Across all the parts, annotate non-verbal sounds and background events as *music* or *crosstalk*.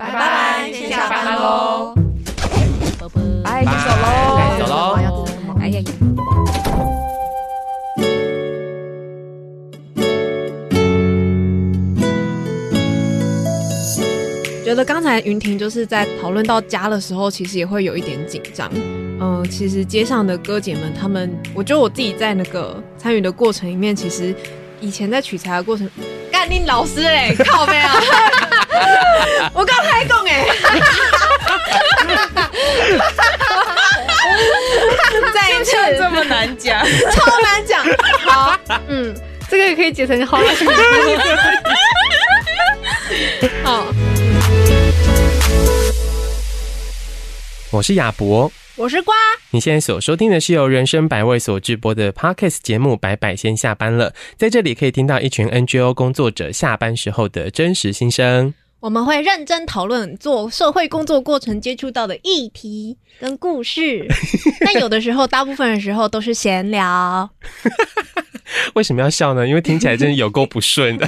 拜拜，先下班喽，拜，先走喽，走喽？哎呀呀！觉得刚才云婷就是在讨论到家的时候，其实也会有一点紧张。嗯、呃，其实街上的哥姐们，他们，我觉得我自己在那个参与的过程里面，其实以前在取材的过程，干你老师嘞，靠背啊！我刚开讲哎，再一次这么难讲，超难讲。好，嗯，这个也可以解成好。好，我是亚博，我是瓜。你现在所收听的是由人生百味所制播的 Podcast 节目《百百先下班了》，在这里可以听到一群 NGO 工作者下班时候的真实心声。我们会认真讨论做社会工作过程接触到的议题跟故事，*laughs* 但有的时候，大部分的时候都是闲聊。*laughs* 为什么要笑呢？因为听起来真的有够不顺的。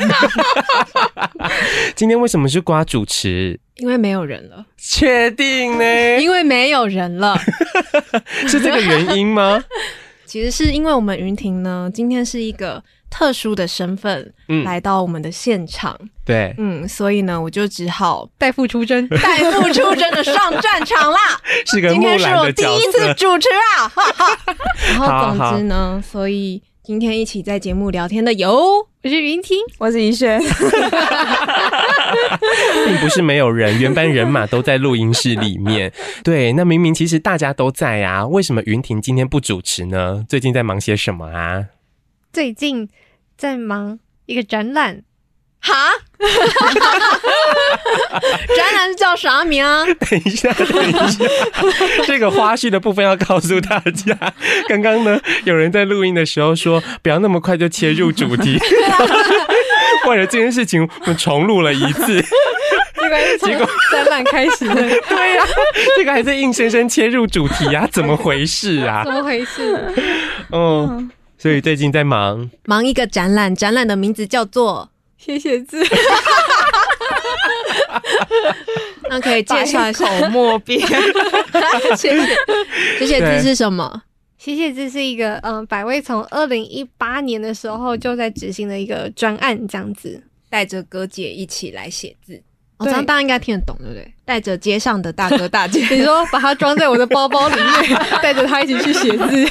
*laughs* 今天为什么是瓜主持？因为没有人了。确定呢？因为没有人了。是这个原因吗？其实是因为我们云婷呢，今天是一个。特殊的身份，嗯，来到我们的现场，对，嗯，所以呢，我就只好 *laughs* 代父出征，代父出征的上战场啦。*laughs* 是个。今天是我第一次主持啊，哈哈。然后总之呢，好好所以今天一起在节目聊天的有，我是云婷，我是怡萱，*laughs* 并不是没有人，原班人马都在录音室里面。对，那明明其实大家都在啊，为什么云婷今天不主持呢？最近在忙些什么啊？最近。在忙一个展览，哈，*laughs* 展览是叫啥名啊？等一下，等一下，这个花絮的部分要告诉大家。刚刚呢，有人在录音的时候说，不要那么快就切入主题。*laughs* 为了这件事情，我们重录了一次。结果展览开始了，对呀、啊，这个还是硬生生切入主题啊？怎么回事啊？怎么回事？嗯。嗯所以最近在忙忙一个展览，展览的名字叫做写写字。那可以介绍一下口莫辩。写写写写字是什么？写写字是一个嗯，百威从二零一八年的时候就在执行的一个专案，这样子带着哥姐一起来写字。我这样大家应该听得懂，对不对？带着街上的大哥 *laughs* 大姐，你说把它装在我的包包里面，*laughs* 带着他一起去写字，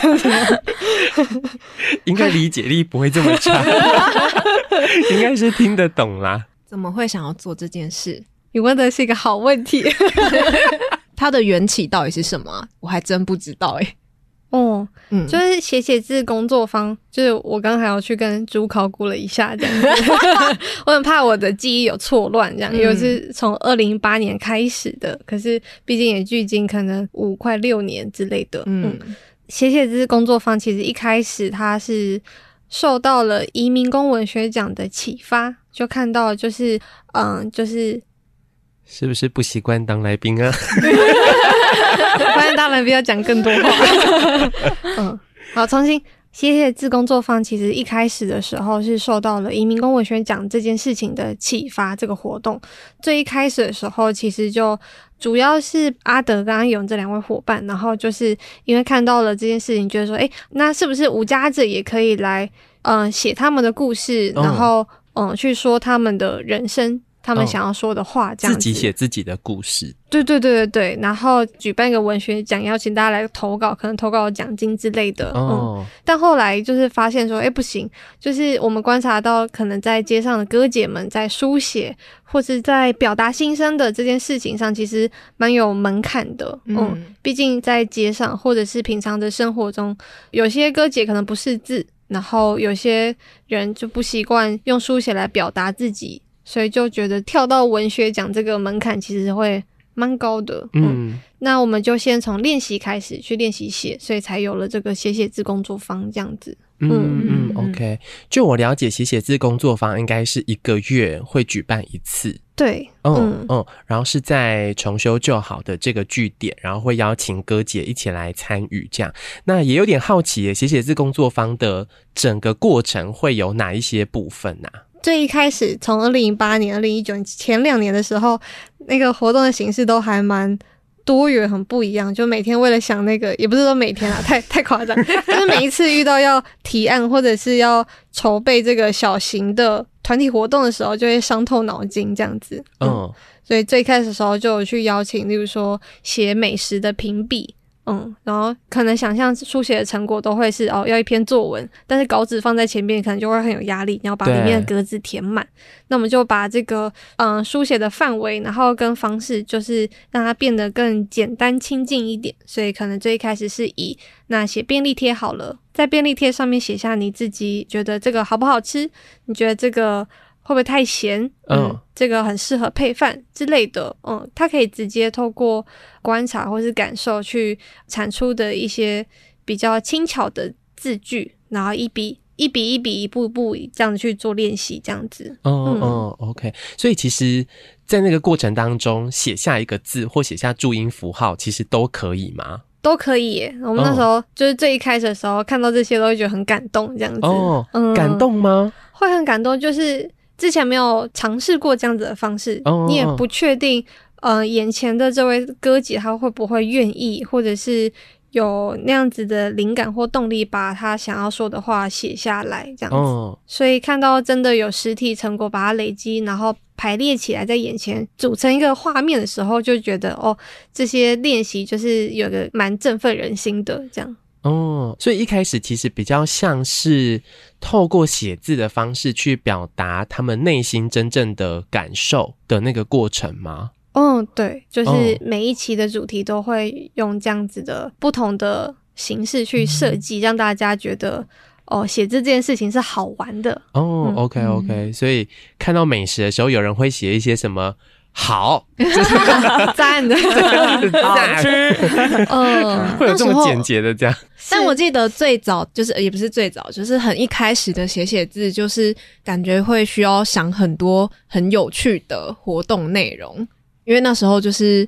*laughs* 应该理解力不会这么差，应该是听得懂啦。怎么会想要做这件事？你问的是一个好问题。它的缘起到底是什么？我还真不知道哎。哦，嗯，就是写写字工作坊，就是我刚还要去跟猪考古了一下，这样。子，*laughs* 我很怕我的记忆有错乱，这样，因为是从二零一八年开始的，可是毕竟也距今可能五快六年之类的，嗯，写写字工作坊其实一开始它是受到了移民工文学奖的启发，就看到就是，嗯，就是。是不是不习惯当来宾啊？欢迎当来宾要讲更多话。*laughs* 嗯，好，重新谢谢自工作坊。其实一开始的时候是受到了移民工文学奖这件事情的启发。这个活动最一开始的时候，其实就主要是阿德跟阿勇这两位伙伴，然后就是因为看到了这件事情，觉得说，哎，那是不是无家者也可以来，嗯、呃，写他们的故事，然后，嗯、呃，去说他们的人生。他们想要说的话，这样子、哦、自己写自己的故事，对对对对对，然后举办一个文学奖，邀请大家来投稿，可能投稿奖金之类的。哦、嗯，但后来就是发现说，哎，不行，就是我们观察到，可能在街上的哥姐们在书写或是在表达心声的这件事情上，其实蛮有门槛的。嗯，嗯，毕竟在街上或者是平常的生活中，有些哥姐可能不识字，然后有些人就不习惯用书写来表达自己。所以就觉得跳到文学奖这个门槛其实会蛮高的，嗯，嗯，那我们就先从练习开始去练习写，所以才有了这个写写字工作坊这样子，嗯嗯，嗯，OK。就我了解，写写字工作坊应该是一个月会举办一次，对，嗯嗯，嗯，然后是在重修旧好的这个据点，然后会邀请哥姐一起来参与，这样。那也有点好奇，写写字工作坊的整个过程会有哪一些部分呢、啊？最一开始从二零一八年、二零一九年前两年的时候，那个活动的形式都还蛮多元，很不一样。就每天为了想那个，也不是说每天啊，*laughs* 太太夸张，就是每一次遇到要提案或者是要筹备这个小型的团体活动的时候，就会伤透脑筋这样子。嗯。嗯所以最开始的时候就有去邀请，例如说写美食的评比，嗯，然后可能想象书写的成果都会是哦，要一篇作文，但是稿纸放在前面，可能就会很有压力，你要把里面的格子填满。那我们就把这个嗯书写的范围，然后跟方式，就是让它变得更简单亲近一点。所以可能最一开始是以那写便利贴好了，在便利贴上面写下你自己觉得这个好不好吃，你觉得这个。会不会太咸？嗯，嗯，这个很适合配饭之类的。嗯，它可以直接透过观察或是感受去产出的一些比较轻巧的字句，然后一笔一笔一笔一步一步这样子去做练习，这样子。哦哦，OK。所以其实，在那个过程当中，写下一个字或写下注音符号，其实都可以吗？都可以耶。我们那时候就是最一开始的时候，看到这些都会觉得很感动，这样子。哦，嗯，感动吗？会很感动，就是。之前没有尝试过这样子的方式，oh, 你也不确定，呃，眼前的这位哥姐她会不会愿意，或者是有那样子的灵感或动力，把她想要说的话写下来，这样子。Oh. 所以看到真的有实体成果，把它累积，然后排列起来在眼前，组成一个画面的时候，就觉得哦，这些练习就是有个蛮振奋人心的这样。哦，所以一开始其实比较像是透过写字的方式去表达他们内心真正的感受的那个过程吗？嗯，对，就是每一期的主题都会用这样子的不同的形式去设计，嗯、让大家觉得哦，写字这件事情是好玩的。哦、嗯、，OK OK，嗯，所以看到美食的时候，有人会写一些什么？好，*laughs* 赞的，*laughs* 好 *laughs* 吃，嗯，会有这么简洁的这样。但我记得最早就是也不是最早，就是很一开始的写写字，就是感觉会需要想很多很有趣的活动内容，因为那时候就是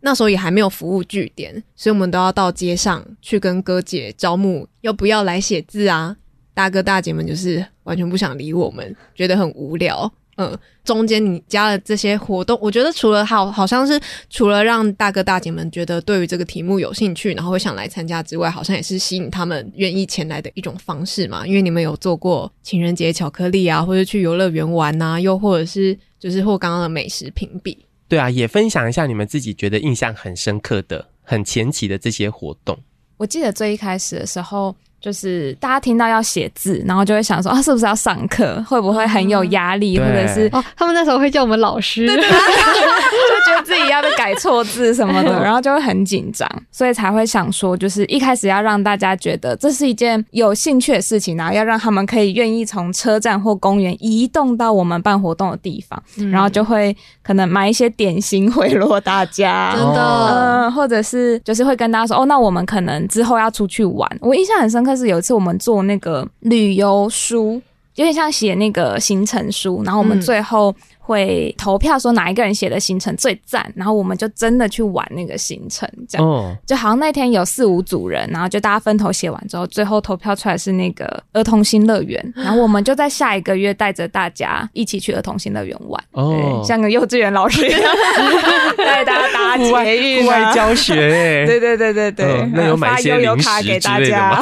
那时候也还没有服务据点，所以我们都要到街上去跟哥姐招募，要不要来写字啊？大哥大姐们就是完全不想理我们，觉得很无聊。嗯，中间你加了这些活动，我觉得除了好，好像是除了让大哥大姐们觉得对于这个题目有兴趣，然后会想来参加之外，好像也是吸引他们愿意前来的一种方式嘛。因为你们有做过情人节巧克力啊，或者去游乐园玩啊，又或者是就是或刚刚的美食评比。对啊，也分享一下你们自己觉得印象很深刻的、很前期的这些活动。我记得最一开始的时候。就是大家听到要写字，然后就会想说啊，是不是要上课？会不会很有压力？或者是哦，他们那时候会叫我们老师，对对对就觉得自己要被改错字什么的，*laughs* 然后就会很紧张，所以才会想说，就是一开始要让大家觉得这是一件有兴趣的事情，然后要让他们可以愿意从车站或公园移动到我们办活动的地方，嗯、然后就会可能买一些点心贿赂大家，真的，嗯、呃，或者是就是会跟大家说，哦，那我们可能之后要出去玩。我印象很深刻。是有一次我们做那个旅游书，有点像写那个行程书，然后我们最后。会投票说哪一个人写的行程最赞，然后我们就真的去玩那个行程，这样、哦、就好像那天有四五组人，然后就大家分头写完之后，最后投票出来是那个儿童新乐园，然后我们就在下一个月带着大家一起去儿童新乐园玩，哦，像个幼稚园老师一样。*laughs* 带大家搭捷运、*laughs* 户外教学，*laughs* 对对对对对，哦、那有买一些零食给大家。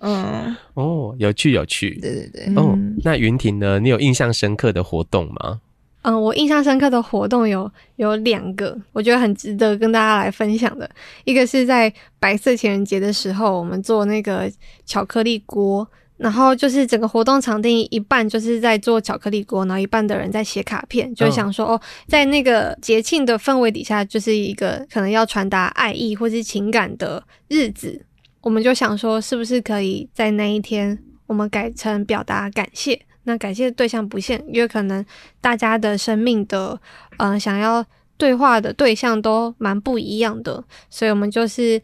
嗯，哦，有趣有趣，对对对，哦，那云婷呢？你有印象深刻的活动吗？嗯，我印象深刻的活动有有两个，我觉得很值得跟大家来分享的。一个是在白色情人节的时候，我们做那个巧克力锅，然后就是整个活动场地一半就是在做巧克力锅，然后一半的人在写卡片，就想说哦，在那个节庆的氛围底下，就是一个可能要传达爱意或是情感的日子，我们就想说，是不是可以在那一天，我们改成表达感谢。那感谢对象不限，因为可能大家的生命的，嗯、想要对话的对象都蛮不一样的，所以我们就是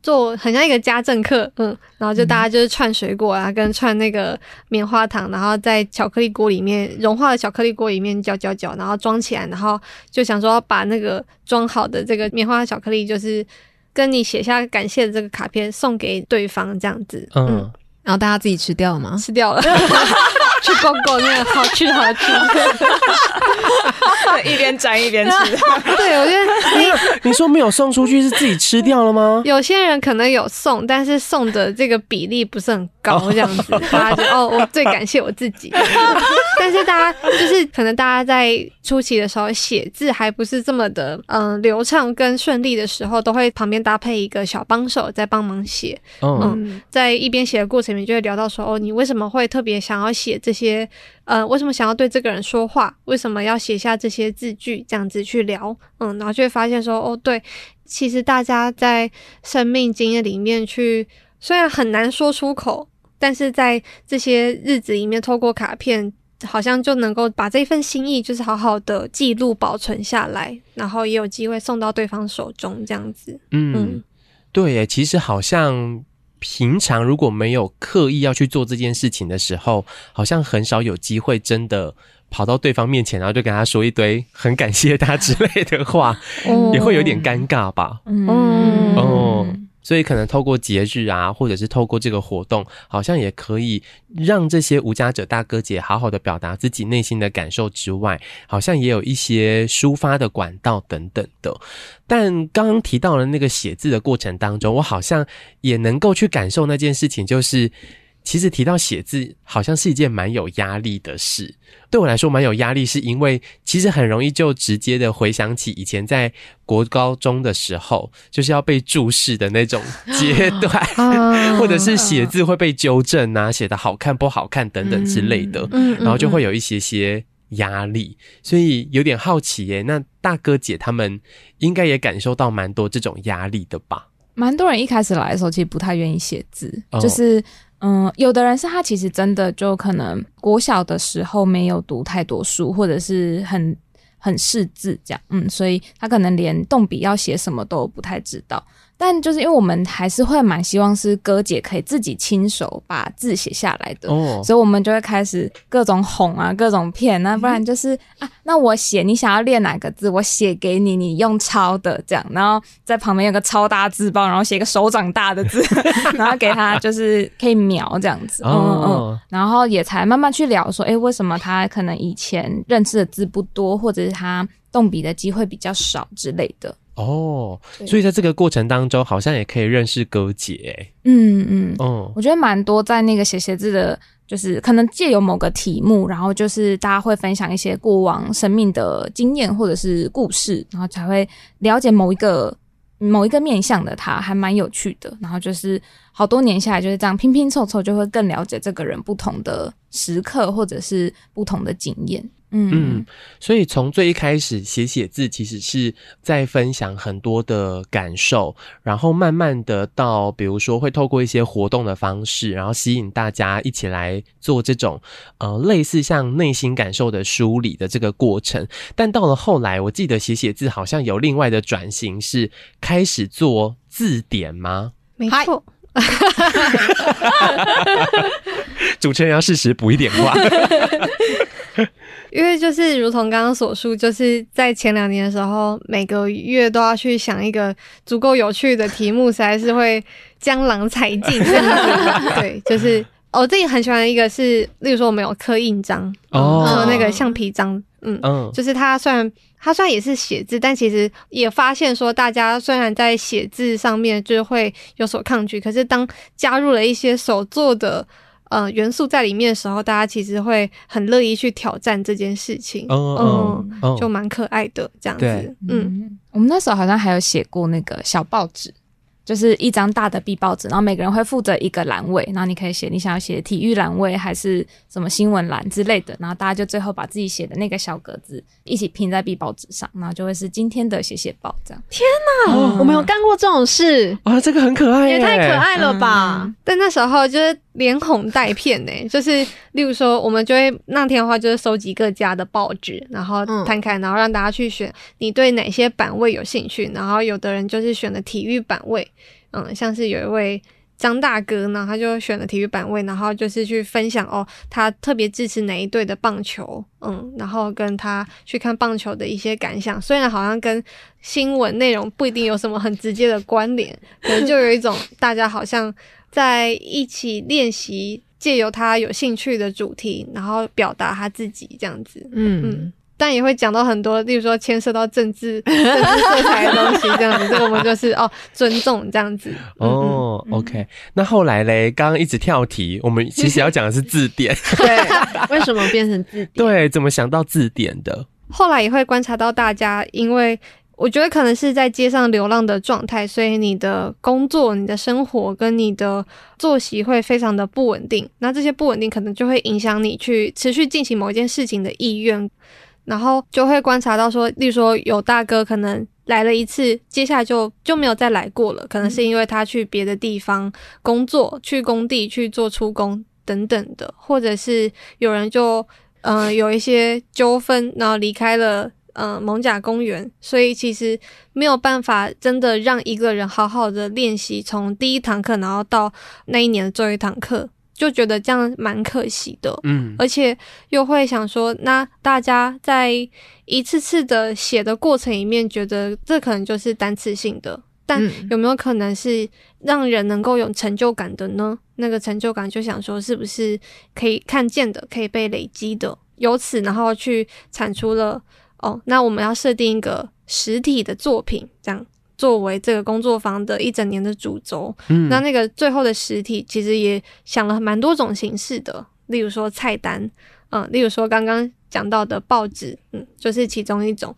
做很像一个家政课，嗯，然后就大家就是串水果啊，跟串那个棉花糖，然后在巧克力锅里面融化的巧克力锅里面搅搅搅，然后装起来，然后就想说把那个装好的这个棉花巧克力，就是跟你写下感谢的这个卡片送给对方这样子，嗯，嗯，然后大家自己吃掉了吗？吃掉了。*laughs* 去逛逛那个好吃好吃，*laughs* 一边沾一边吃。*laughs* 对，我觉得你你说没有送出去是自己吃掉了吗？有些人可能有送，但是送的这个比例不是很高，这样子，*laughs* 大家就哦，我最感谢我自己。但是大家就是可能大家在初期的时候写字还不是这么的嗯、呃、流畅跟顺利的时候，都会旁边搭配一个小帮手在帮忙写。嗯，嗯，在一边写的过程里面就会聊到说哦，你为什么会特别想要写这些？呃，为什么想要对这个人说话？为什么要写下这些字句？这样子去聊，嗯，然后就会发现说哦，对，其实大家在生命经验里面去，虽然很难说出口，但是在这些日子里面，透过卡片。好像就能够把这份心意，就是好好的记录保存下来，然后也有机会送到对方手中，这样子。嗯，嗯对耶，其实好像平常如果没有刻意要去做这件事情的时候，好像很少有机会真的跑到对方面前，然后就跟他说一堆很感谢他之类的话，哦、*laughs* 也会有点尴尬吧。嗯哦。所以可能透过节日啊，或者是透过这个活动，好像也可以让这些无家者大哥姐好好的表达自己内心的感受之外，好像也有一些抒发的管道等等的。但刚刚提到了那个写字的过程当中，我好像也能够去感受那件事情，就是。其实提到写字，好像是一件蛮有压力的事。对我来说，蛮有压力，是因为其实很容易就直接的回想起以前在国高中的时候，就是要被注视的那种阶段，*laughs* 或者是写字会被纠正啊，写的好看不好看等等之类的，然后就会有一些些压力。所以有点好奇耶，那大哥姐他们应该也感受到蛮多这种压力的吧？蛮多人一开始来的时候，其实不太愿意写字，就是。嗯，有的人是他其实真的就可能国小的时候没有读太多书，或者是很很识字这样，嗯，所以他可能连动笔要写什么都不太知道。但就是因为我们还是会蛮希望是哥姐可以自己亲手把字写下来的，oh. 所以我们就会开始各种哄啊，各种骗，那不然就是啊，那我写你想要练哪个字，我写给你，你用抄的这样，然后在旁边有个超大字报，然后写个手掌大的字，*laughs* 然后给他就是可以描这样子，嗯、oh. 嗯，然后也才慢慢去聊说，诶，为什么他可能以前认识的字不多，或者是他动笔的机会比较少之类的。哦，所以在这个过程当中，好像也可以认识哥姐。嗯嗯哦，我觉得蛮多在那个写写字的，就是可能借由某个题目，然后就是大家会分享一些过往生命的经验或者是故事，然后才会了解某一个某一个面向的他，还蛮有趣的。然后就是好多年下来就是这样拼拼凑凑，就会更了解这个人不同的时刻或者是不同的经验。嗯，所以从最一开始写写字，其实是在分享很多的感受，然后慢慢的到，比如说会透过一些活动的方式，然后吸引大家一起来做这种呃类似像内心感受的梳理的这个过程。但到了后来，我记得写写字好像有另外的转型，是开始做字典吗？没错，*laughs* 主持人要适时补一点话。*laughs* 因为就是如同刚刚所述，就是在前两年的时候，每个月都要去想一个足够有趣的题目，实在是会江郎才尽。*laughs* 对，就是我自己很喜欢的一个是，例如说我们有刻印章哦，和那个橡皮章，嗯嗯，就是他虽然他虽然也是写字，但其实也发现说，大家虽然在写字上面就是会有所抗拒，可是当加入了一些手作的。呃，元素在里面的时候，大家其实会很乐意去挑战这件事情，嗯就蛮可爱的这样子。嗯，我们那时候好像还有写过那个小报纸。就是一张大的 B 报纸，然后每个人会负责一个栏位，然后你可以写你想要写体育栏位还是什么新闻栏之类的，然后大家就最后把自己写的那个小格子一起拼在 B 报纸上，然后就会是今天的写写报这样。天哪，哦、我没有干过这种事啊！这个很可爱，也太可爱了吧！嗯、但那时候就是连哄带骗呢，就是例如说我们就会那天的话就是收集各家的报纸，然后摊开，然后让大家去选你对哪些版位有兴趣，然后有的人就是选了体育版位。嗯，像是有一位张大哥呢，他就选了体育版位，然后就是去分享哦，他特别支持哪一队的棒球，嗯，然后跟他去看棒球的一些感想。虽然好像跟新闻内容不一定有什么很直接的关联，可能就有一种大家好像在一起练习借由他有兴趣的主题，然后表达他自己这样子。嗯嗯。但也会讲到很多，例如说牵涉到政治、*laughs* 政治色彩的东西，这样子，这个我们就是哦尊重这样子。哦、嗯嗯、，OK。那后来嘞，刚刚一直跳题，我们其实要讲的是字典。*laughs* 对，为什么变成字典？对，怎么想到字典的？后来也会观察到大家，因为我觉得可能是在街上流浪的状态，所以你的工作、你的生活跟你的作息会非常的不稳定。那这些不稳定可能就会影响你去持续进行某一件事情的意愿。然后就会观察到说，例如说有大哥可能来了一次，接下来就就没有再来过了，可能是因为他去别的地方工作，去工地去做出工等等的，或者是有人就嗯、有一些纠纷，然后离开了、呃、蒙甲公园，所以其实没有办法真的让一个人好好的练习从第一堂课，然后到那一年的最后一堂课。就觉得这样蛮可惜的，嗯，而且又会想说，那大家在一次次的写的过程里面，觉得这可能就是单次性的，但有没有可能是让人能够有成就感的呢？那个成就感就想说，是不是可以看见的，可以被累积的，由此然后去产出了哦，那我们要设定一个实体的作品，这样。作为这个工作坊的一整年的主轴，嗯，那那个最后的实体其实也想了蛮多种形式的，例如说菜单，嗯，例如说刚刚讲到的报纸，嗯，就是其中一种。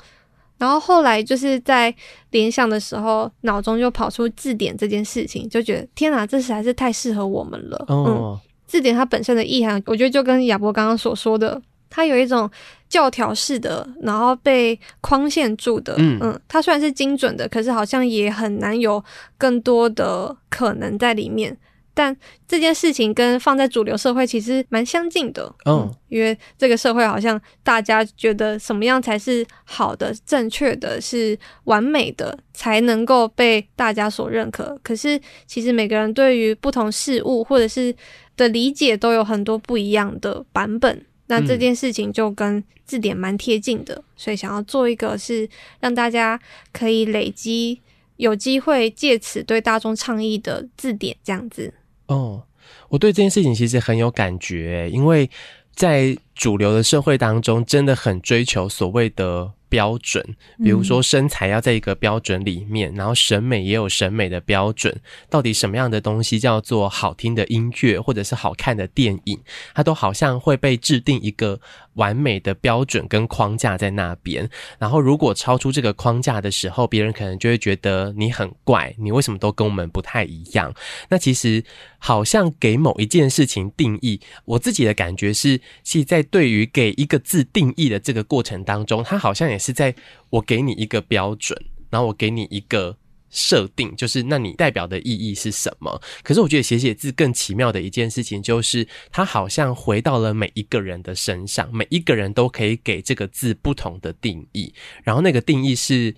然后后来就是在联想的时候，脑中就跑出字典这件事情，就觉得天哪，这实在是太适合我们了。哦，嗯，字典它本身的意涵，我觉得就跟亚伯刚刚所说的。它有一种教条式的，然后被框限住的，嗯嗯，它虽然是精准的，可是好像也很难有更多的可能在里面。但这件事情跟放在主流社会其实蛮相近的，嗯，嗯，因为这个社会好像大家觉得什么样才是好的、正确的、是完美的，才能够被大家所认可。可是其实每个人对于不同事物或者是的理解都有很多不一样的版本。那这件事情就跟字典蛮贴近的，嗯，所以想要做一个是让大家可以累积，有机会借此对大众倡议的字典这样子。哦，我对这件事情其实很有感觉，因为在主流的社会当中，真的很追求所谓的。标准，比如说身材要在一个标准里面，嗯，然后审美也有审美的标准。到底什么样的东西叫做好听的音乐，或者是好看的电影，它都好像会被制定一个完美的标准跟框架在那边。然后如果超出这个框架的时候，别人可能就会觉得你很怪，你为什么都跟我们不太一样？那其实好像给某一件事情定义，我自己的感觉是，其实在对于给一个字定义的这个过程当中，它好像也。是在我给你一个标准，然后我给你一个设定，就是那你代表的意义是什么？可是我觉得写写字更奇妙的一件事情，就是它好像回到了每一个人的身上，每一个人都可以给这个字不同的定义，然后那个定义是。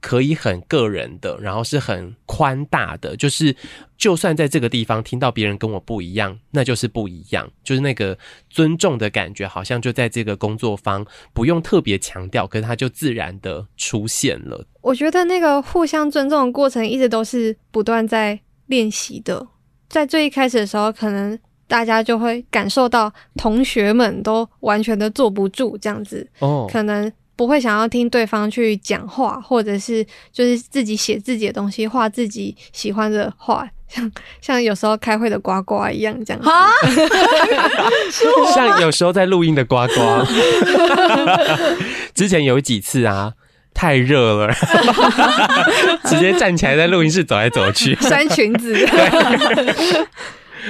可以很个人的，然后是很宽大的，就是就算在这个地方听到别人跟我不一样，那就是不一样，就是那个尊重的感觉，好像就在这个工作方不用特别强调，可是它就自然的出现了。我觉得那个互相尊重的过程一直都是不断在练习的，在最一开始的时候，可能大家就会感受到同学们都完全的坐不住这样子，哦，可能。不会想要听对方去讲话，或者是就是自己写自己的东西，画自己喜欢的画，像像有时候开会的呱呱一样这样子。啊，*laughs* 像有时候在录音的呱呱。*laughs* 之前有几次啊，太热了，*laughs* 直接站起来在录音室走来走去，穿裙子。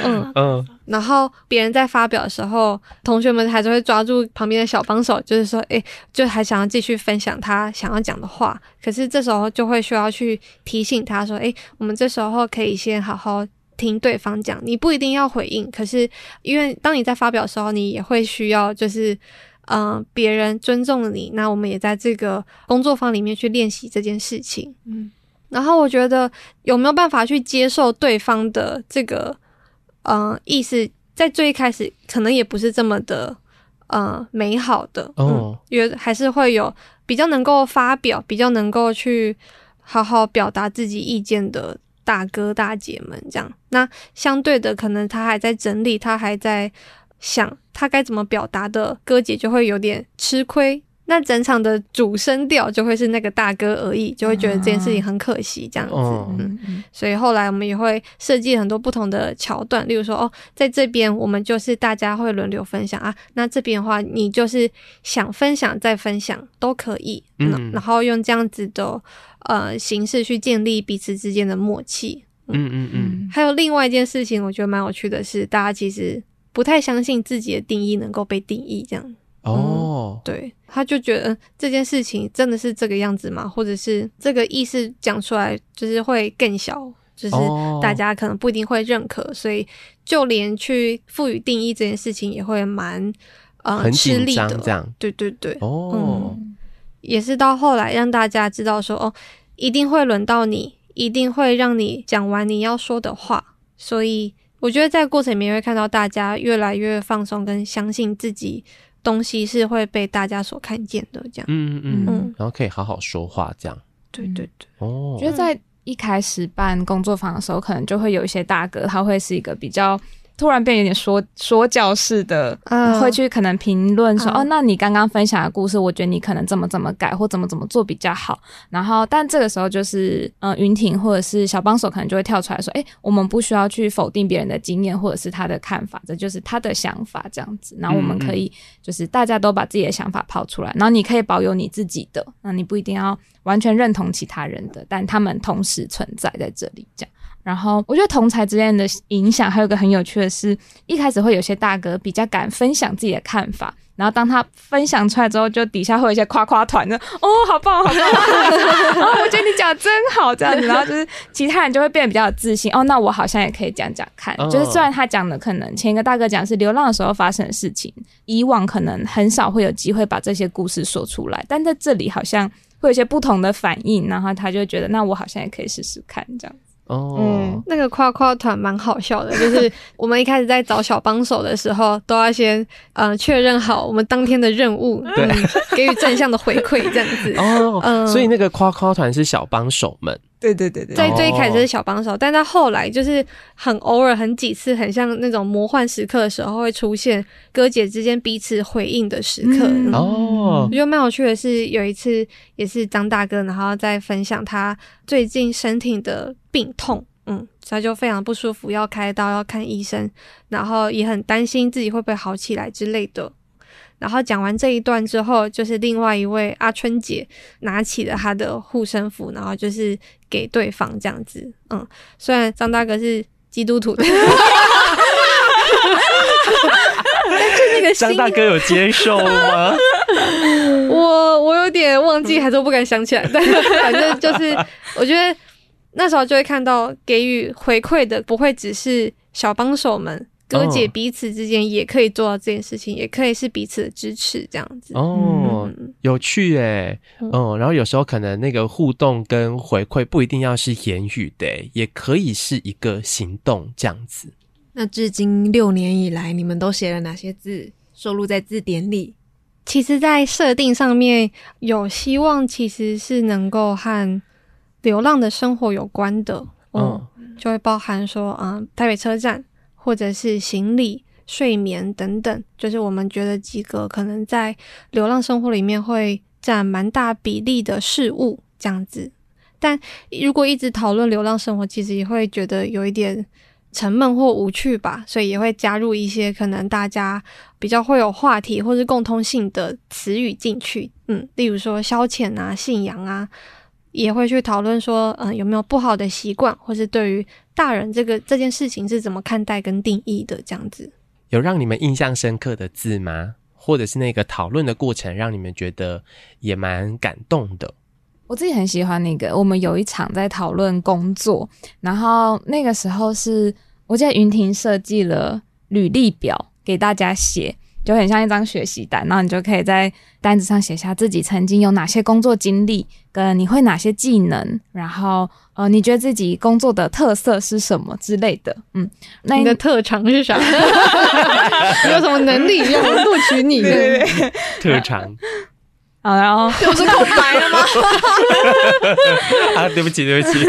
嗯。嗯，然后别人在发表的时候，同学们还是会抓住旁边的小帮手，就是说，诶，就还想要继续分享他想要讲的话。可是这时候就会需要去提醒他说，诶，我们这时候可以先好好听对方讲，你不一定要回应。可是因为当你在发表的时候，你也会需要就是，嗯、呃，别人尊重你。那我们也在这个工作坊里面去练习这件事情。嗯，然后我觉得有没有办法去接受对方的这个。嗯、呃，意思在最一开始可能也不是这么的，呃，美好的哦、嗯，因为还是会有比较能够发表、比较能够去好好表达自己意见的大哥大姐们这样。那相对的，可能他还在整理，他还在想他该怎么表达的哥姐就会有点吃亏。那整场的主声调就会是那个大哥而已，就会觉得这件事情很可惜这样子。哦、嗯，所以后来我们也会设计很多不同的桥段，例如说哦，在这边我们就是大家会轮流分享啊，那这边的话你就是想分享再分享都可以，嗯，然后用这样子的呃形式去建立彼此之间的默契。嗯嗯嗯。还有另外一件事情，我觉得蛮有趣的是，大家其实不太相信自己的定义能够被定义这样。哦、嗯，对，他就觉得这件事情真的是这个样子吗？或者是这个意思讲出来就是会更小，就是大家可能不一定会认可，哦、所以就连去赋予定义这件事情也会蛮呃吃力的。这样，对对对，哦、嗯，也是到后来让大家知道说，哦，一定会轮到你，一定会让你讲完你要说的话。所以我觉得在过程里面会看到大家越来越放松，跟相信自己。东西是会被大家所看见的，这样，嗯嗯嗯，然后可以好好说话，这样，对对对，哦，我觉得在一开始办工作坊的时候，可能就会有一些大哥，他会是一个比较。突然变有点说说教式的，嗯，会去可能评论说，嗯，哦，那你刚刚分享的故事，我觉得你可能怎么怎么改，或怎么怎么做比较好。然后，但这个时候就是，嗯，云婷或者是小帮手可能就会跳出来说，哎，我们不需要去否定别人的经验或者是他的看法，这就是他的想法这样子。然后我们可以就是大家都把自己的想法抛出来，然后你可以保有你自己的，那你不一定要完全认同其他人的，但他们同时存在在这里这样。然后我觉得同才之间的影响还有一个很有趣的是，一开始会有些大哥比较敢分享自己的看法，然后当他分享出来之后，就底下会有一些夸夸团的，*laughs* 哦，好棒，好棒，哦，我觉得你讲真好，这样子，然后就是其他人就会变得比较有自信，哦，那我好像也可以讲讲看，就是虽然他讲的可能前一个大哥讲是流浪的时候发生的事情，以往可能很少会有机会把这些故事说出来，但在这里好像会有一些不同的反应，然后他就觉得，那我好像也可以试试看这样。哦，嗯，那个夸夸团蛮好笑的，就是 *laughs* 我们一开始在找小帮手的时候，都要先嗯确认好我们当天的任务，对，嗯，给予正向的回馈这样子。*laughs* 哦，嗯，所以那个夸夸团是小帮手们。对对对对，在最开始是小帮手，但到后来就是很偶尔、很几次，很像那种魔幻时刻的时候，会出现哥姐之间彼此回应的时刻。嗯、哦，我觉得蛮有趣的是，有一次也是张大哥，然后在分享他最近身体的病痛，嗯，他就非常不舒服，要开刀，要看医生，然后也很担心自己会不会好起来之类的。然后讲完这一段之后，就是另外一位阿春姐拿起了她的护身符，然后就是给对方这样子。嗯，虽然张大哥是基督徒的，*laughs* 但是那个张大哥有接受吗？*laughs* 我我有点忘记，还是我不敢想起来。但反正就是，我觉得那时候就会看到给予回馈的，不会只是小帮手们。哥姐彼此之间也可以做到这件事情，哦、也可以是彼此的支持，这样子。哦，嗯、有趣诶，嗯，嗯，然后有时候可能那个互动跟回馈不一定要是言语的，也可以是一个行动这样子。那至今六年以来，你们都写了哪些字收录在字典里？其实，在设定上面有希望，其实是能够和流浪的生活有关的，嗯，嗯。就会包含说，嗯，台北车站。或者是行李、睡眠等等，就是我们觉得几个可能在流浪生活里面会占蛮大比例的事物这样子。但如果一直讨论流浪生活，其实也会觉得有一点沉闷或无趣吧，所以也会加入一些可能大家比较会有话题或是共通性的词语进去。嗯，例如说消遣啊、信仰啊。也会去讨论说，嗯、有没有不好的习惯，或是对于大人这个这件事情是怎么看待跟定义的，这样子。有让你们印象深刻的字吗？或者是那个讨论的过程让你们觉得也蛮感动的？我自己很喜欢那个，我们有一场在讨论工作，然后那个时候是我记得云婷设计了履历表给大家写。就很像一张学习单，然后你就可以在单子上写下自己曾经有哪些工作经历，跟你会哪些技能，然后呃，你觉得自己工作的特色是什么之类的。嗯，那你的特长是啥？你 *laughs* 有什么能力让我们录取你的？特长。啊，然后 *laughs* 这不是空白了吗？*laughs* 啊，对不起，对不起。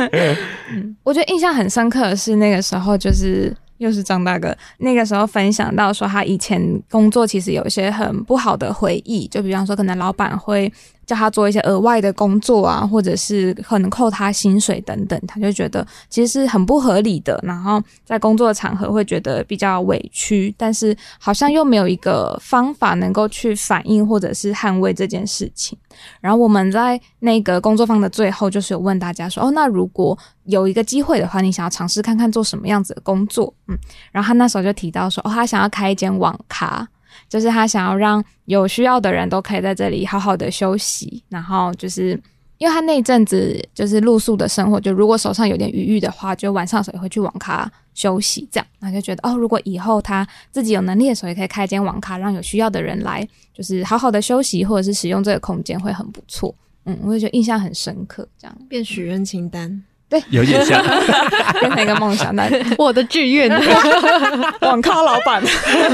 嗯，我觉得印象很深刻的是那个时候，就是又是张大哥那个时候分享到说，他以前工作其实有一些很不好的回忆，就比方说，可能老板会。叫他做一些额外的工作啊，或者是可能扣他薪水等等，他就觉得其实是很不合理的。然后在工作场合会觉得比较委屈，但是好像又没有一个方法能够去反映或者是捍卫这件事情。然后我们在那个工作坊的最后，就是有问大家说：“哦，那如果有一个机会的话，你想要尝试看看做什么样子的工作？”嗯，然后他那时候就提到说：“哦，他想要开一间网咖。”就是他想要让有需要的人都可以在这里好好的休息，然后就是因为他那一阵子就是露宿的生活，就如果手上有点余裕的话，就晚上的时候也会去网咖休息，这样，然后就觉得哦，如果以后他自己有能力的时候，也可以开一间网咖，让有需要的人来，就是好好的休息或者是使用这个空间，会很不错。嗯，我也觉得印象很深刻，这样变许愿清单。对，有点像 *laughs* 变成一个梦想，那我的志愿，*laughs* 网咖老板。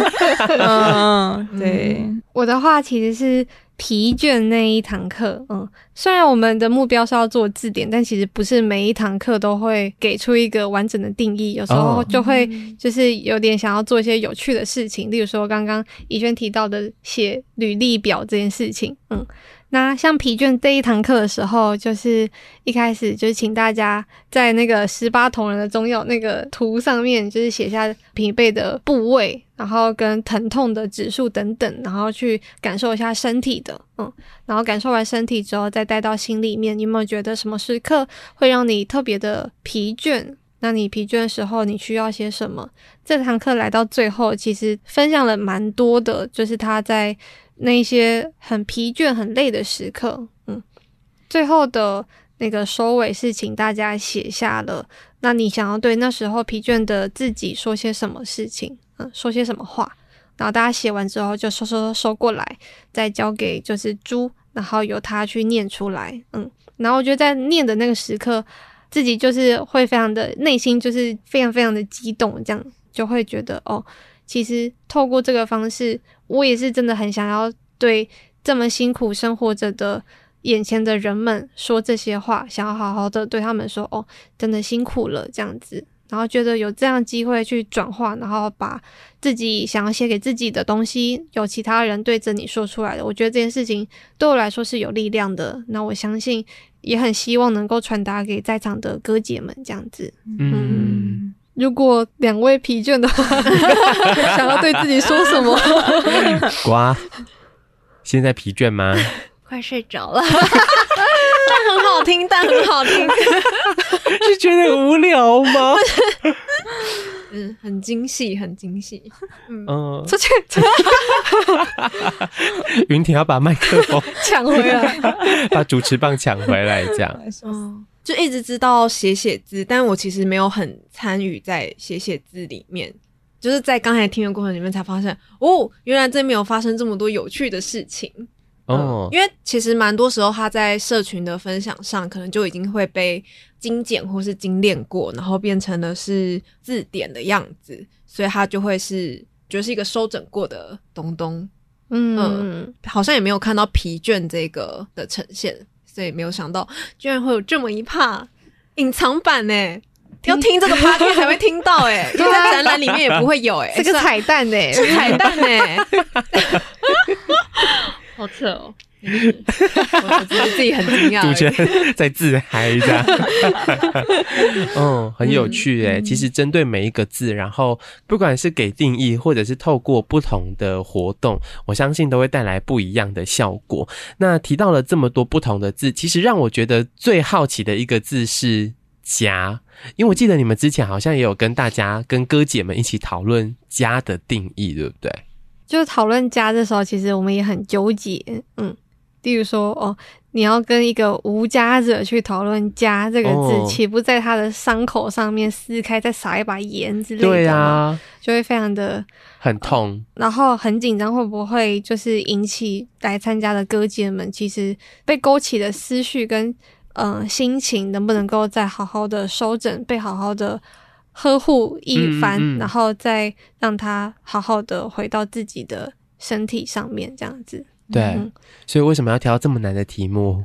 *laughs* 嗯，对，我的话其实是疲倦那一堂课。嗯，虽然我们的目标是要做字典，但其实不是每一堂课都会给出一个完整的定义，有时候就会就是有点想要做一些有趣的事情，例如说刚刚怡萱提到的写履历表这件事情。嗯。那像疲倦这一堂课的时候，就是一开始就是请大家在那个十八铜人的中药那个图上面，就是写下疲惫的部位，然后跟疼痛的指数等等，然后去感受一下身体的，嗯，然后感受完身体之后，再带到心里面。你有没有觉得什么时刻会让你特别的疲倦？那你疲倦的时候，你需要些什么？这堂课来到最后，其实分享了蛮多的，就是他在。那些很疲倦、很累的时刻，嗯，最后的那个收尾是请大家写下了，那你想要对那时候疲倦的自己说些什么事情？嗯，说些什么话？然后大家写完之后就收收收过来，再交给就是猪，然后由他去念出来，嗯，然后我觉得在念的那个时刻，自己就是会非常的内心就是非常非常的激动，这样就会觉得哦。其实透过这个方式，我也是真的很想要对这么辛苦生活着的眼前的人们说这些话，想要好好的对他们说：“哦，真的辛苦了。”这样子，然后觉得有这样机会去转化，然后把自己想要写给自己的东西，有其他人对着你说出来的，我觉得这件事情对我来说是有力量的。那我相信，也很希望能够传达给在场的哥姐们，这样子。嗯。如果两位疲倦的话，*laughs* 想要对自己说什么？*laughs* 瓜，现在疲倦吗？快睡着了，但很好听，但很好听，*laughs* 是觉得无聊吗？嗯，很精细，很精细。嗯，出去，云婷要把麦克风抢回来，把主持棒抢回来，这样。嗯就一直知道写写字，但我其实没有很参与在写写字里面。就是在刚才听的过程里面才发现，哦，原来这没有发生这么多有趣的事情。哦、嗯，因为其实蛮多时候他在社群的分享上，可能就已经会被精简或是精炼过，然后变成了是字典的样子，所以他就会是就是一个收整过的东东。嗯，嗯，好像也没有看到疲倦这个的呈现。所以没有想到，居然会有这么一趴隐藏版呢！要听这个 podcast 才会听到哎，*laughs* 就在展览里面也不会有哎，这个彩蛋呢，是彩蛋哎，*laughs* *laughs* 好扯哦。我觉得自己很惊讶，主持人在自嗨一下，嗯，很有趣诶。其实针对每一个字，然后不管是给定义，或者是透过不同的活动，我相信都会带来不一样的效果。那提到了这么多不同的字，其实让我觉得最好奇的一个字是“家”，因为我记得你们之前好像也有跟大家、跟哥姐们一起讨论“家”的定义，对不对？就讨论“家”的时候，其实我们也很纠结，嗯。例如说，哦，你要跟一个无家者去讨论“家”这个字，岂、哦、不在他的伤口上面撕开，再撒一把盐之类的？对啊，就会非常的很痛，然后很紧张，会不会就是引起来参加的歌姐们，其实被勾起的思绪跟嗯、呃、心情，能不能够再好好的收整，被好好的呵护一番，嗯嗯，然后再让他好好的回到自己的身体上面，这样子。对，嗯、所以为什么要挑这么难的题目？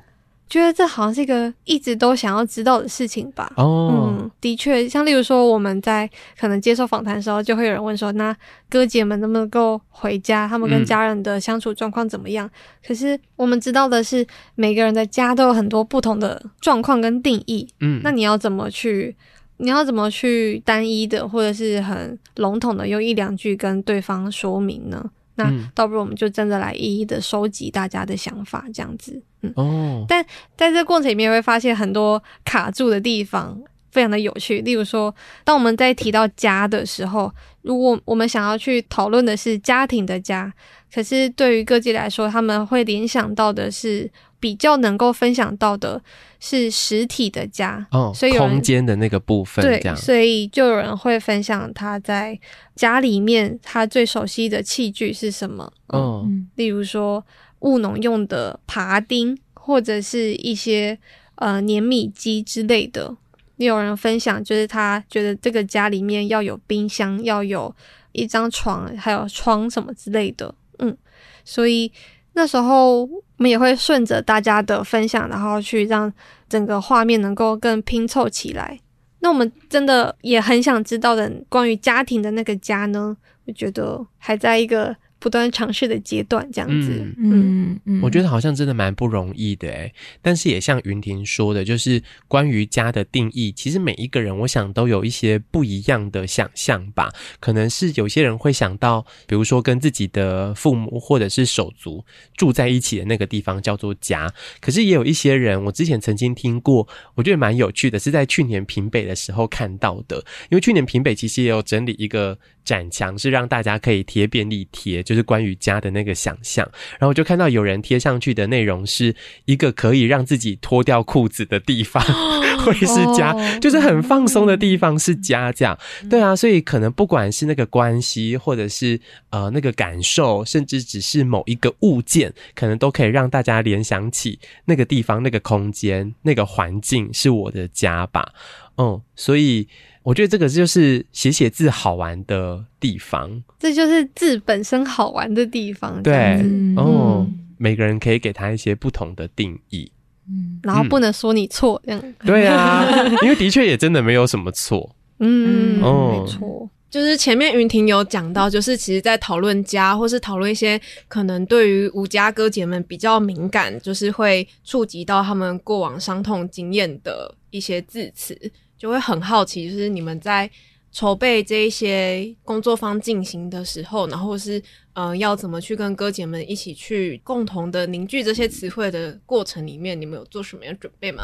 觉得这好像是一个一直都想要知道的事情吧。哦，嗯，的确，像例如说我们在可能接受访谈的时候，就会有人问说，那哥姐们能不能够回家？他们跟家人的相处状况怎么样？嗯、可是我们知道的是，每个人的家都有很多不同的状况跟定义。嗯，那你要怎么去？你要怎么去单一的或者是很笼统的用一两句跟对方说明呢？那倒不如我们就真的来一一的收集大家的想法，这样子。嗯哦，但在这过程里面会发现很多卡住的地方，非常的有趣。例如说，当我们在提到家的时候，如果我们想要去讨论的是家庭的家，可是对于各界来说，他们会联想到的是比较能够分享到的是实体的家哦，所以空间的那个部分，对，所以就有人会分享他在家里面他最熟悉的器具是什么哦，例如说。务农用的耙钉，或者是一些呃碾米机之类的。也有人分享，就是他觉得这个家里面要有冰箱，要有一张床，还有窗什么之类的。嗯，所以那时候我们也会顺着大家的分享，然后去让整个画面能够更拼凑起来。那我们真的也很想知道的关于家庭的那个家呢？我觉得还在一个。不断尝试的阶段，这样子，嗯嗯，嗯，我觉得好像真的蛮不容易的诶，但是也像云婷说的，就是关于家的定义，其实每一个人，我想都有一些不一样的想象吧。可能是有些人会想到，比如说跟自己的父母或者是手足住在一起的那个地方叫做家。可是也有一些人，我之前曾经听过，我觉得蛮有趣的，是在去年平北的时候看到的。因为去年平北其实也有整理一个展墙，是让大家可以贴便利贴。就是关于家的那个想象，然后我就看到有人贴上去的内容是一个可以让自己脱掉裤子的地方，*laughs* 会是家，就是很放松的地方是家，这样。对啊，所以可能不管是那个关系，或者是呃那个感受，甚至只是某一个物件，可能都可以让大家联想起那个地方、那个空间、那个环境是我的家吧。嗯，所以。我觉得这个就是写写字好玩的地方，这就是字本身好玩的地方。对，哦，每个人可以给他一些不同的定义，嗯，然后不能说你错，这样。对啊，*laughs* 因为的确也真的没有什么错。嗯，哦，没错，就是前面云婷有讲到，就是其实在讨论家，或是讨论一些可能对于无家哥姐们比较敏感，就是会触及到他们过往伤痛经验的一些字词。就会很好奇，就是你们在筹备这一些工作坊进行的时候，然后是嗯、呃，要怎么去跟哥姐们一起去共同的凝聚这些词汇的过程里面，你们有做什么样的准备吗？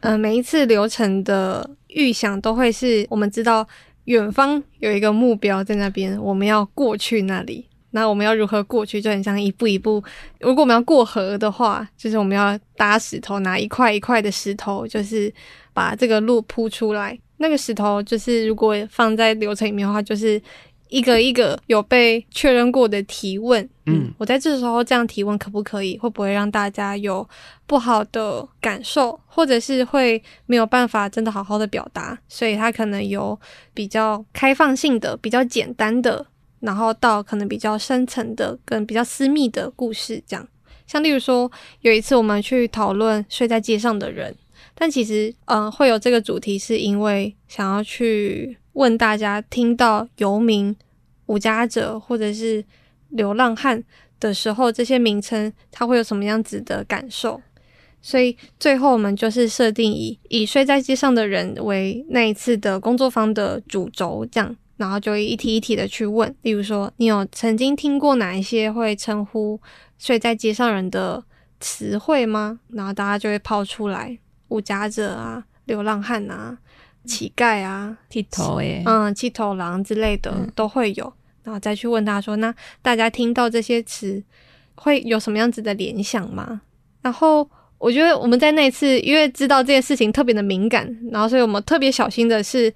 呃，每一次流程的预想都会是我们知道远方有一个目标在那边，我们要过去那里。那我们要如何过去？就很像一步一步。如果我们要过河的话，就是我们要搭石头，拿一块一块的石头，就是把这个路铺出来。那个石头就是如果放在流程里面的话，就是一个一个有被确认过的提问。嗯，我在这时候这样提问可不可以？会不会让大家有不好的感受，或者是会没有办法真的好好的表达？所以它可能有比较开放性的、比较简单的。然后到可能比较深层的、跟比较私密的故事，这样，像例如说，有一次我们去讨论睡在街上的人，但其实，嗯、呃，会有这个主题，是因为想要去问大家，听到游民、无家者或者是流浪汉的时候，这些名称他会有什么样子的感受？所以最后我们就是设定以以睡在街上的人为那一次的工作坊的主轴，这样。然后就一题一题的去问，例如说，你有曾经听过哪一些会称呼睡在街上人的词汇吗？然后大家就会抛出来，无家者啊、流浪汉啊、乞丐啊、剃头诶，嗯，剃头狼之类的都会有。然后再去问他说，那大家听到这些词会有什么样子的联想吗？然后我觉得我们在那次因为知道这件事情特别的敏感，然后所以我们特别小心的是。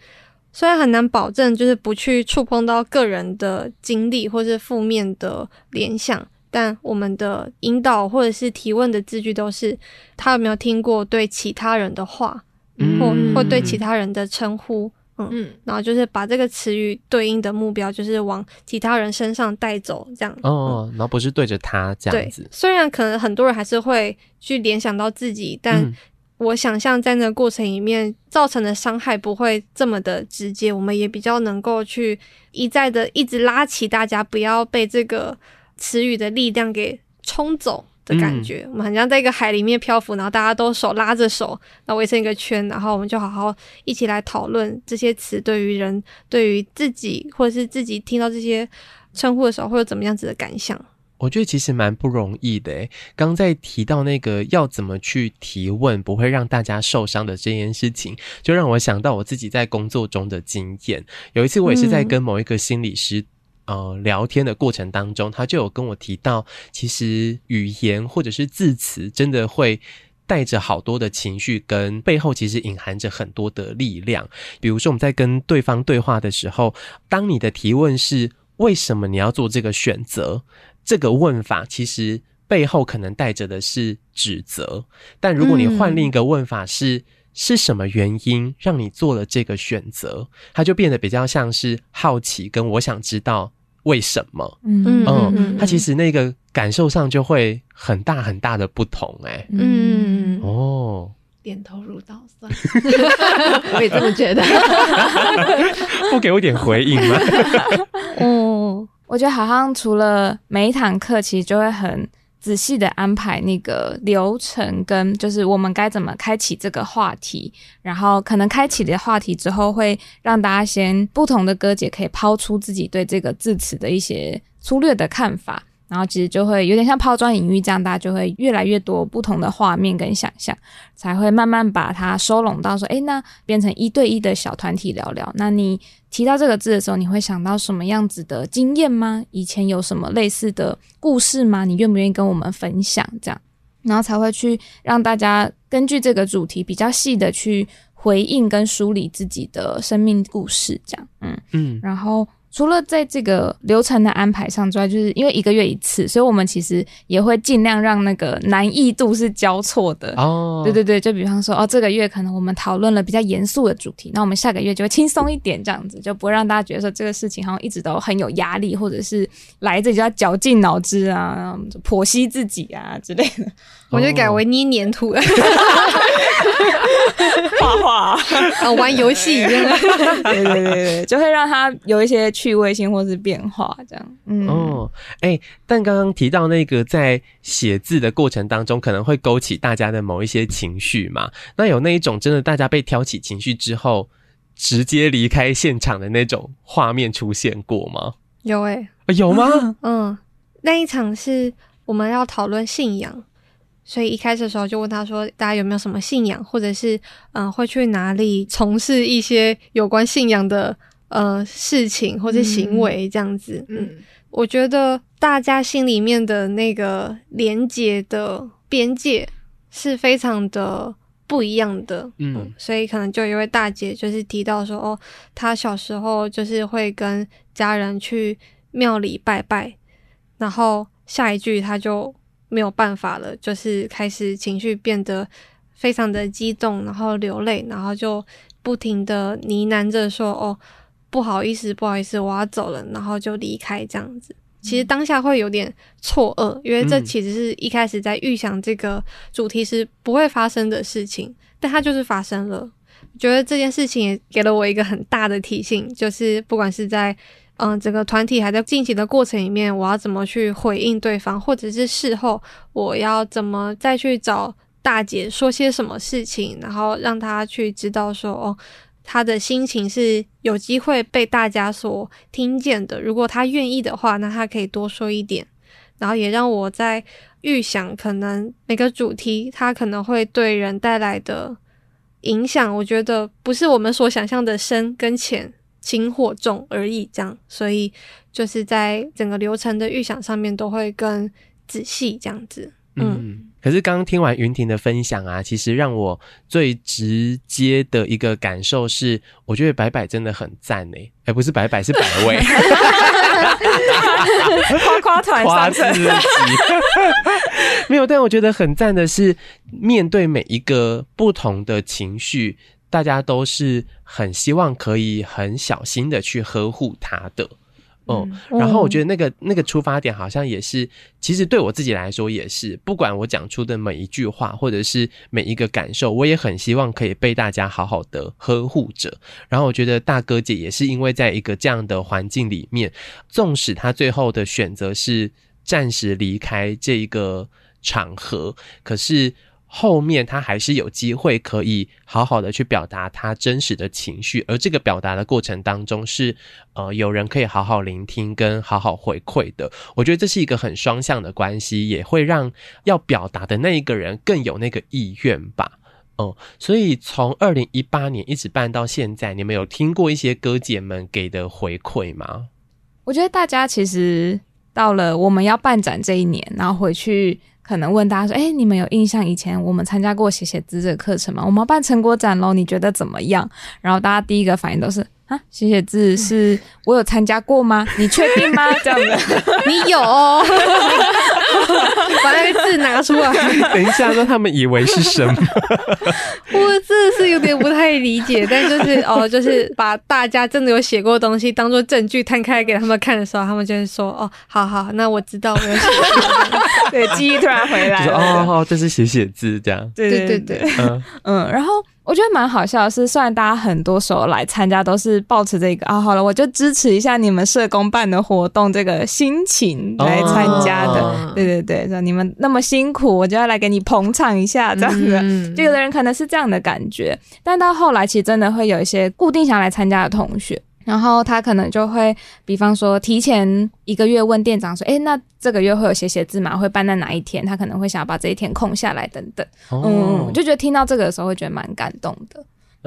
虽然很难保证，就是不去触碰到个人的经历或是负面的联想，但我们的引导或者是提问的字句都是他有没有听过对其他人的话，嗯、或或对其他人的称呼，嗯嗯，然后就是把这个词语对应的目标，就是往其他人身上带走，这样。哦，然后不是对着他这样子。虽然可能很多人还是会去联想到自己，但我想象在那个过程里面造成的伤害不会这么的直接，我们也比较能够去一再的一直拉起大家，不要被这个词语的力量给冲走。的感觉，嗯、我们很像在一个海里面漂浮，然后大家都手拉着手，然后围成一个圈，然后我们就好好一起来讨论这些词对于人、对于自己，或者是自己听到这些称呼的时候，会有怎么样子的感想？我觉得其实蛮不容易的诶。刚在提到那个要怎么去提问，不会让大家受伤的这件事情，就让我想到我自己在工作中的经验。有一次，我也是在跟某一个心理师。嗯呃，聊天的过程当中，他就有跟我提到，其实语言或者是字词，真的会带着好多的情绪，跟背后其实隐含着很多的力量。比如说，我们在跟对方对话的时候，当你的提问是“为什么你要做这个选择”，这个问法其实背后可能带着的是指责。但如果你换另一个问法是，嗯是什么原因让你做了这个选择？它就变得比较像是好奇，跟我想知道为什么。嗯嗯，它其实那个感受上就会很大很大的不同，欸。哎，嗯哦，点头如捣蒜，*laughs* 我也这么觉得。*laughs* 不给我点回应吗？嗯，*laughs* 我觉得好像除了每一堂课，其实就会很。仔细的安排那个流程，跟就是我们该怎么开启这个话题，然后可能开启的话题之后，会让大家先不同的歌姐可以抛出自己对这个字词的一些粗略的看法。然后其实就会有点像抛砖引玉，这样大家就会越来越多不同的画面跟想象，才会慢慢把它收拢到说，诶，那变成一对一的小团体聊聊。那你提到这个字的时候，你会想到什么样子的经验吗？以前有什么类似的故事吗？你愿不愿意跟我们分享？这样，然后才会去让大家根据这个主题比较细的去回应跟梳理自己的生命故事，这样，嗯嗯，然后。除了在这个流程的安排上之外，就是因为一个月一次，所以我们其实也会尽量让那个难易度是交错的。哦，对对对，就比方说，哦，这个月可能我们讨论了比较严肃的主题，那我们下个月就会轻松一点，这样子就不会让大家觉得说这个事情好像一直都很有压力，或者是来这里就要绞尽脑汁啊，剖析自己啊之类的。我就改为捏黏土，*laughs* 画画啊，*laughs* 玩游戏一样。*laughs* 对对对对，就会让他有一些趣味性或是变化，这样。嗯哦，哎、欸，但刚刚提到那个在写字的过程当中，可能会勾起大家的某一些情绪嘛？那有那一种真的大家被挑起情绪之后，直接离开现场的那种画面出现过吗？有哎、有吗？嗯，那一场是我们要讨论信仰。所以一开始的时候就问他说：“大家有没有什么信仰，或者是嗯、呃、会去哪里从事一些有关信仰的呃事情或者行为这样子？”嗯，嗯，我觉得大家心里面的那个连接的边界是非常的不一样的。嗯，嗯，所以可能就一位大姐就是提到说：“哦，她小时候就是会跟家人去庙里拜拜，然后下一句她就。”没有办法了，就是开始情绪变得非常的激动，然后流泪，然后就不停的呢喃着说：“哦，不好意思，不好意思，我要走了。”然后就离开这样子。其实当下会有点错愕，因为这其实是一开始在预想这个主题是不会发生的事情，但它就是发生了。觉得这件事情也给了我一个很大的提醒，就是不管是在。嗯，整个团体还在进行的过程里面，我要怎么去回应对方，或者是事后我要怎么再去找大姐说些什么事情，然后让她去知道说，哦，她的心情是有机会被大家所听见的。如果她愿意的话，那她可以多说一点，然后也让我在预想可能每个主题它可能会对人带来的影响，我觉得不是我们所想象的深跟浅。轻或重而已，这样，所以就是在整个流程的预想上面都会更仔细，这样子。嗯，嗯，可是刚刚听完云婷的分享啊，其实让我最直接的一个感受是，我觉得百百真的很赞诶，哎、欸，不是百百，是百位，*laughs* 夸夸团，夸自己，没有，但我觉得很赞的是，面对每一个不同的情绪。大家都是很希望可以很小心的去呵护他的。嗯，然后我觉得那个那个出发点好像也是，其实对我自己来说也是，不管我讲出的每一句话或者是每一个感受，我也很希望可以被大家好好的呵护着。然后我觉得大哥姐也是因为在一个这样的环境里面，纵使他最后的选择是暂时离开这一个场合，可是。后面他还是有机会可以好好的去表达他真实的情绪，而这个表达的过程当中是呃有人可以好好聆听跟好好回馈的。我觉得这是一个很双向的关系，也会让要表达的那一个人更有那个意愿吧。哦、嗯，所以从二零一八年一直办到现在，你们有听过一些哥姐们给的回馈吗？我觉得大家其实到了我们要办展这一年，然后回去。可能问大家说：“哎、你们有印象以前我们参加过写写字这个课程吗？我们办成果展喽，你觉得怎么样？”然后大家第一个反应都是。啊，写写字是我有参加过吗？*laughs* 你确定吗？这样的，你有哦，*laughs* 把那个字拿出来。等一下，让他们以为是什么？*laughs* 我真的是有点不太理解，但就是哦，就是把大家真的有写过的东西当做证据摊开给他们看的时候，他们就会说：“哦，好好，那我知道我有写过。”对，记忆突然回来了。哦，这是写写字这样。对对对对，嗯嗯，然后。我觉得蛮好笑的是，虽然大家很多时候来参加都是抱持这个啊，好了，我就支持一下你们社工办的活动这个心情来参加的，哦、对对对，说你们那么辛苦，我就要来给你捧场一下这样子。嗯、就有的人可能是这样的感觉，但到后来其实真的会有一些固定想来参加的同学。然后他可能就会，比方说提前一个月问店长说：“哎，那这个月会有写写字吗？会办在哪一天？”他可能会想要把这一天空下来等等。哦、嗯，就觉得听到这个的时候会觉得蛮感动的。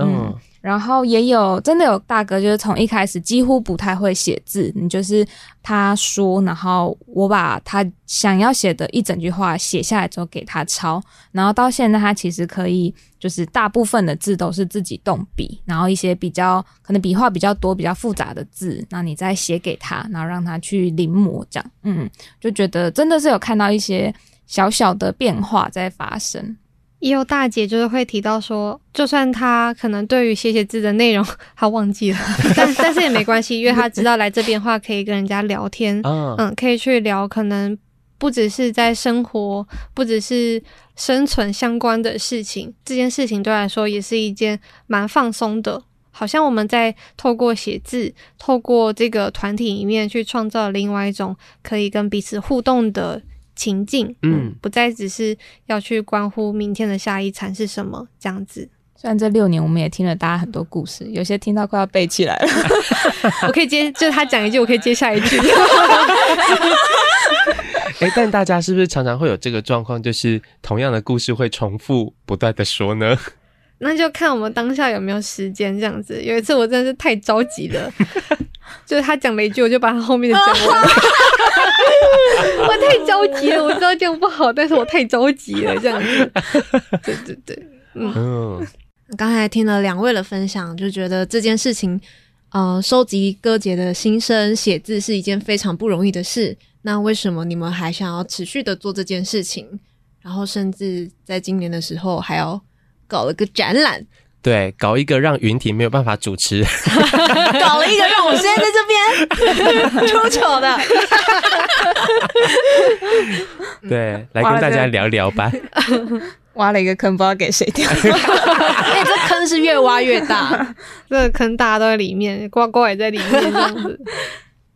嗯，然后也有真的有大哥，就是从一开始几乎不太会写字，你就是他说，然后我把他想要写的一整句话写下来之后给他抄，然后到现在他其实可以，就是大部分的字都是自己动笔，然后一些比较可能笔画比较多、比较复杂的字，那你再写给他，然后让他去临摹，这样，嗯，就觉得真的是有看到一些小小的变化在发生。也有大姐就是会提到说，就算她可能对于写写字的内容 *laughs* 她忘记了，*laughs* 但但是也没关系，因为她知道来这边的话可以跟人家聊天，嗯，可以去聊，可能不只是在生活，不只是生存相关的事情，这件事情对来说也是一件蛮放松的，好像我们在透过写字，透过这个团体里面去创造另外一种可以跟彼此互动的。情境，嗯，不再只是要去关乎明天的下一餐是什么这样子。虽然这六年我们也听了大家很多故事，有些听到快要背起来了。*laughs* 我可以接，就是他讲一句，我可以接下一句。*laughs* 哎、欸，但大家是不是常常会有这个状况，就是同样的故事会重复不断的说呢？那就看我们当下有没有时间这样子。有一次我真的是太着急了，*laughs* 就是他讲了一句，我就把他后面的讲完。*laughs* 我太着急了，我知道这样不好，但是我太着急了，这样子。对对对，嗯。刚才听了两位的分享，就觉得这件事情，呃，收集歌姐的心声，写字是一件非常不容易的事。那为什么你们还想要持续的做这件事情？然后甚至在今年的时候还要搞了个展览。对，搞一个让云婷没有办法主持，*laughs* *laughs* 搞了一个让我现在在这边 *laughs* 出丑的，对，来跟大家聊聊吧。挖了一个坑，不知道给谁跳。哎，这坑是越挖越大，这个坑大家都在里面，呱呱也在里面，这样子。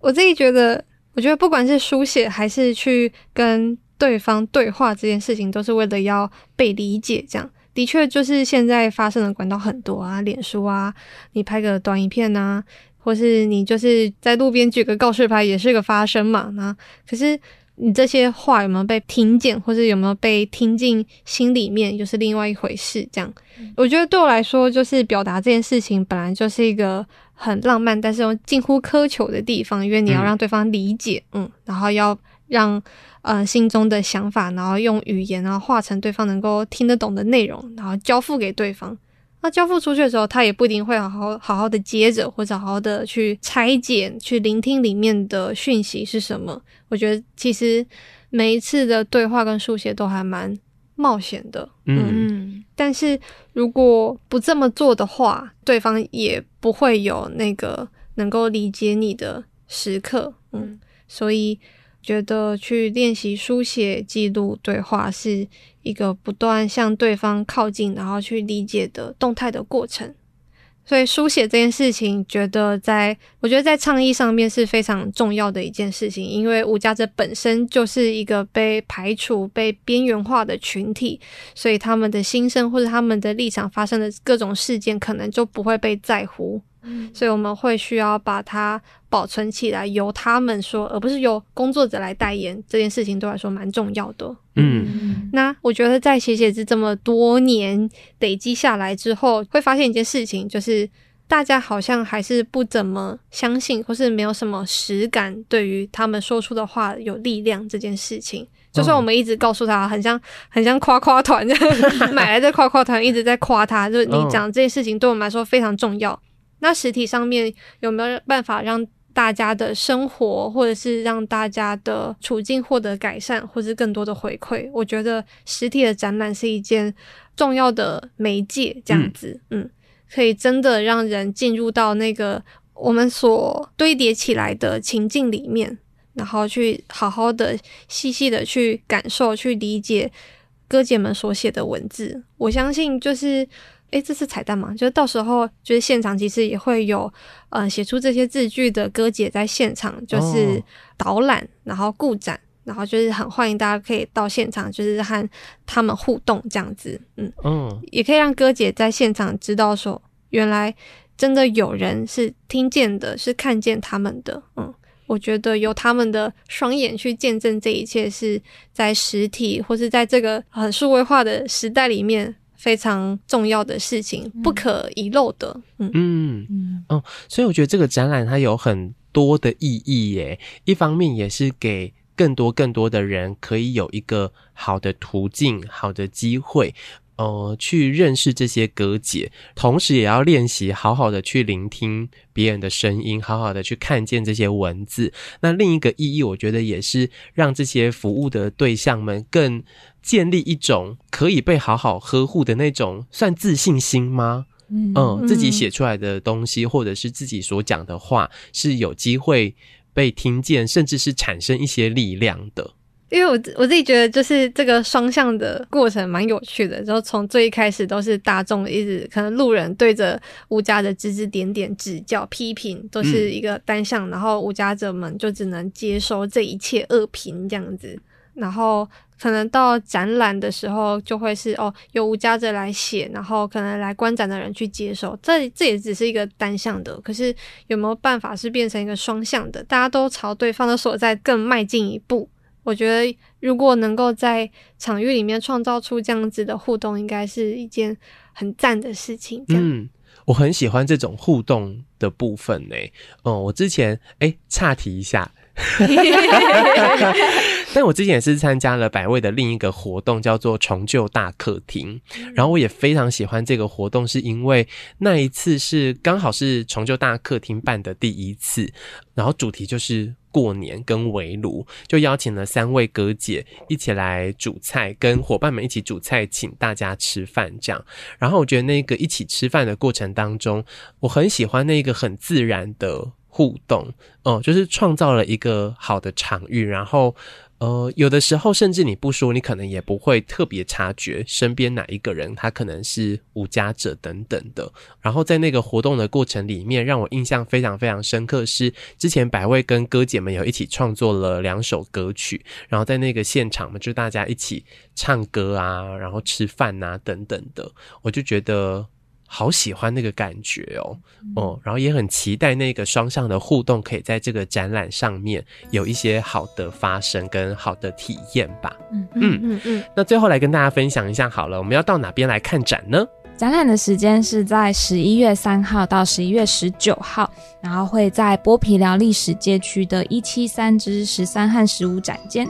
我自己觉得，我觉得不管是书写还是去跟对方对话，这件事情都是为了要被理解，这样。的确，就是现在发生的管道很多啊，脸书啊，你拍个短影片啊，或是你就是在路边举个告示牌，也是个发声嘛。那可是你这些话有没有被听见，或是有没有被听进心里面，又是另外一回事。这样，嗯、我觉得对我来说，就是表达这件事情本来就是一个很浪漫，但是又近乎苛求的地方，因为你要让对方理解，嗯，嗯，然后要让。呃，心中的想法，然后用语言，然后化成对方能够听得懂的内容，然后交付给对方。那交付出去的时候，他也不一定会好好好好的接着，或者好好的去拆解、去聆听里面的讯息是什么。我觉得其实每一次的对话跟书写都还蛮冒险的。嗯，嗯，但是如果不这么做的话，对方也不会有那个能够理解你的时刻。嗯，所以觉得去练习书写、记录、对话是一个不断向对方靠近，然后去理解的动态的过程。所以书写这件事情，觉得在我觉得在倡议上面是非常重要的一件事情，因为无家者本身就是一个被排除、被边缘化的群体，所以他们的心声或者他们的立场发生的各种事件，可能就不会被在乎。所以我们会需要把它保存起来，由他们说，而不是由工作者来代言。这件事情对我来说蛮重要的。嗯，那我觉得在写写字这么多年累积下来之后，会发现一件事情，就是大家好像还是不怎么相信，或是没有什么实感，对于他们说出的话有力量这件事情。就算我们一直告诉他，很像很像夸夸团，买来的夸夸团一直在夸他，就是你讲这件事情对我们来说非常重要。那实体上面有没有办法让大家的生活，或者是让大家的处境获得改善，或是更多的回馈？我觉得实体的展览是一件重要的媒介，这样子，嗯，嗯，可以真的让人进入到那个我们所堆叠起来的情境里面，然后去好好的、细细的去感受、去理解哥姐们所写的文字。我相信就是。诶，这是彩蛋吗？就是到时候，就是现场其实也会有，呃，写出这些字句的歌姐在现场，就是导览，然后顾展，然后就是很欢迎大家可以到现场，就是和他们互动这样子，嗯，嗯，也可以让哥姐在现场知道说，原来真的有人是听见的，是看见他们的，嗯，我觉得由他们的双眼去见证这一切，是在实体或是在这个很数位化的时代里面。非常重要的事情，不可遗漏的。嗯嗯嗯哦，所以我觉得这个展览它有很多的意义耶。一方面也是给更多更多的人可以有一个好的途径、好的机会。呃，去认识这些歌解，同时也要练习好好的去聆听别人的声音，好好的去看见这些文字。那另一个意义，我觉得也是让这些服务的对象们更建立一种可以被好好呵护的那种算自信心吗？嗯，呃，自己写出来的东西，或者是自己所讲的话，是有机会被听见，甚至是产生一些力量的。因为我我自己觉得，就是这个双向的过程蛮有趣的。然后从最一开始都是大众一直可能路人对着无家者指指点点、指教、批评，都是一个单向，然后无家者们就只能接收这一切恶评这样子。然后可能到展览的时候，就会是哦，由无家者来写，然后可能来观展的人去接收。这这也只是一个单向的，可是有没有办法是变成一个双向的？大家都朝对方的所在更迈进一步。我觉得，如果能够在场域里面创造出这样子的互动，应该是一件很赞的事情。嗯，我很喜欢这种互动的部分呢。哦、嗯，我之前哎岔题一下，*laughs* 但我之前也是参加了百味的另一个活动，叫做重旧大客厅。然后我也非常喜欢这个活动，是因为那一次是刚好是重旧大客厅办的第一次，然后主题就是。过年跟围炉，就邀请了三位哥姐一起来煮菜，跟伙伴们一起煮菜，请大家吃饭这样。然后我觉得那个一起吃饭的过程当中，我很喜欢那个很自然的互动，哦、就是创造了一个好的场域，然后。呃，有的时候甚至你不说，你可能也不会特别察觉身边哪一个人他可能是无家者等等的。然后在那个活动的过程里面，让我印象非常非常深刻是之前百味跟哥姐们有一起创作了两首歌曲，然后在那个现场嘛，就大家一起唱歌啊，然后吃饭啊等等的，我就觉得。好喜欢那个感觉哦，哦，然后也很期待那个双向的互动，可以在这个展览上面有一些好的发生跟好的体验吧。嗯嗯嗯嗯。那最后来跟大家分享一下好了，我们要到哪边来看展呢？展览的时间是在十一月三号到十一月十九号，然后会在剥皮寮历史街区的一七三之十三和十五展间，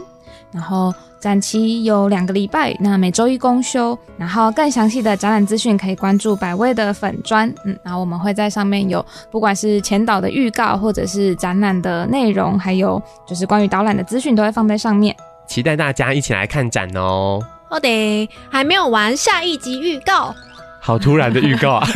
然后。展期有两个礼拜，那每周一公休。然后更详细的展览资讯可以关注百味的粉砖，嗯，然后我们会在上面有不管是前导的预告，或者是展览的内容，还有就是关于导览的资讯都会放在上面。期待大家一起来看展哦。好的，还没有完，下一集预告。好突然的预告啊！*laughs*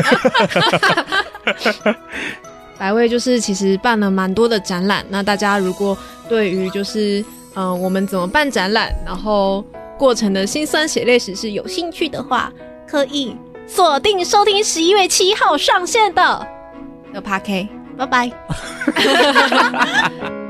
百味就是其实办了蛮多的展览，那大家如果对于就是嗯、我们怎么办展览，然后过程的辛酸血泪史是有兴趣的话，可以锁定收听十一月七号上线的的 pk 拜拜。*laughs*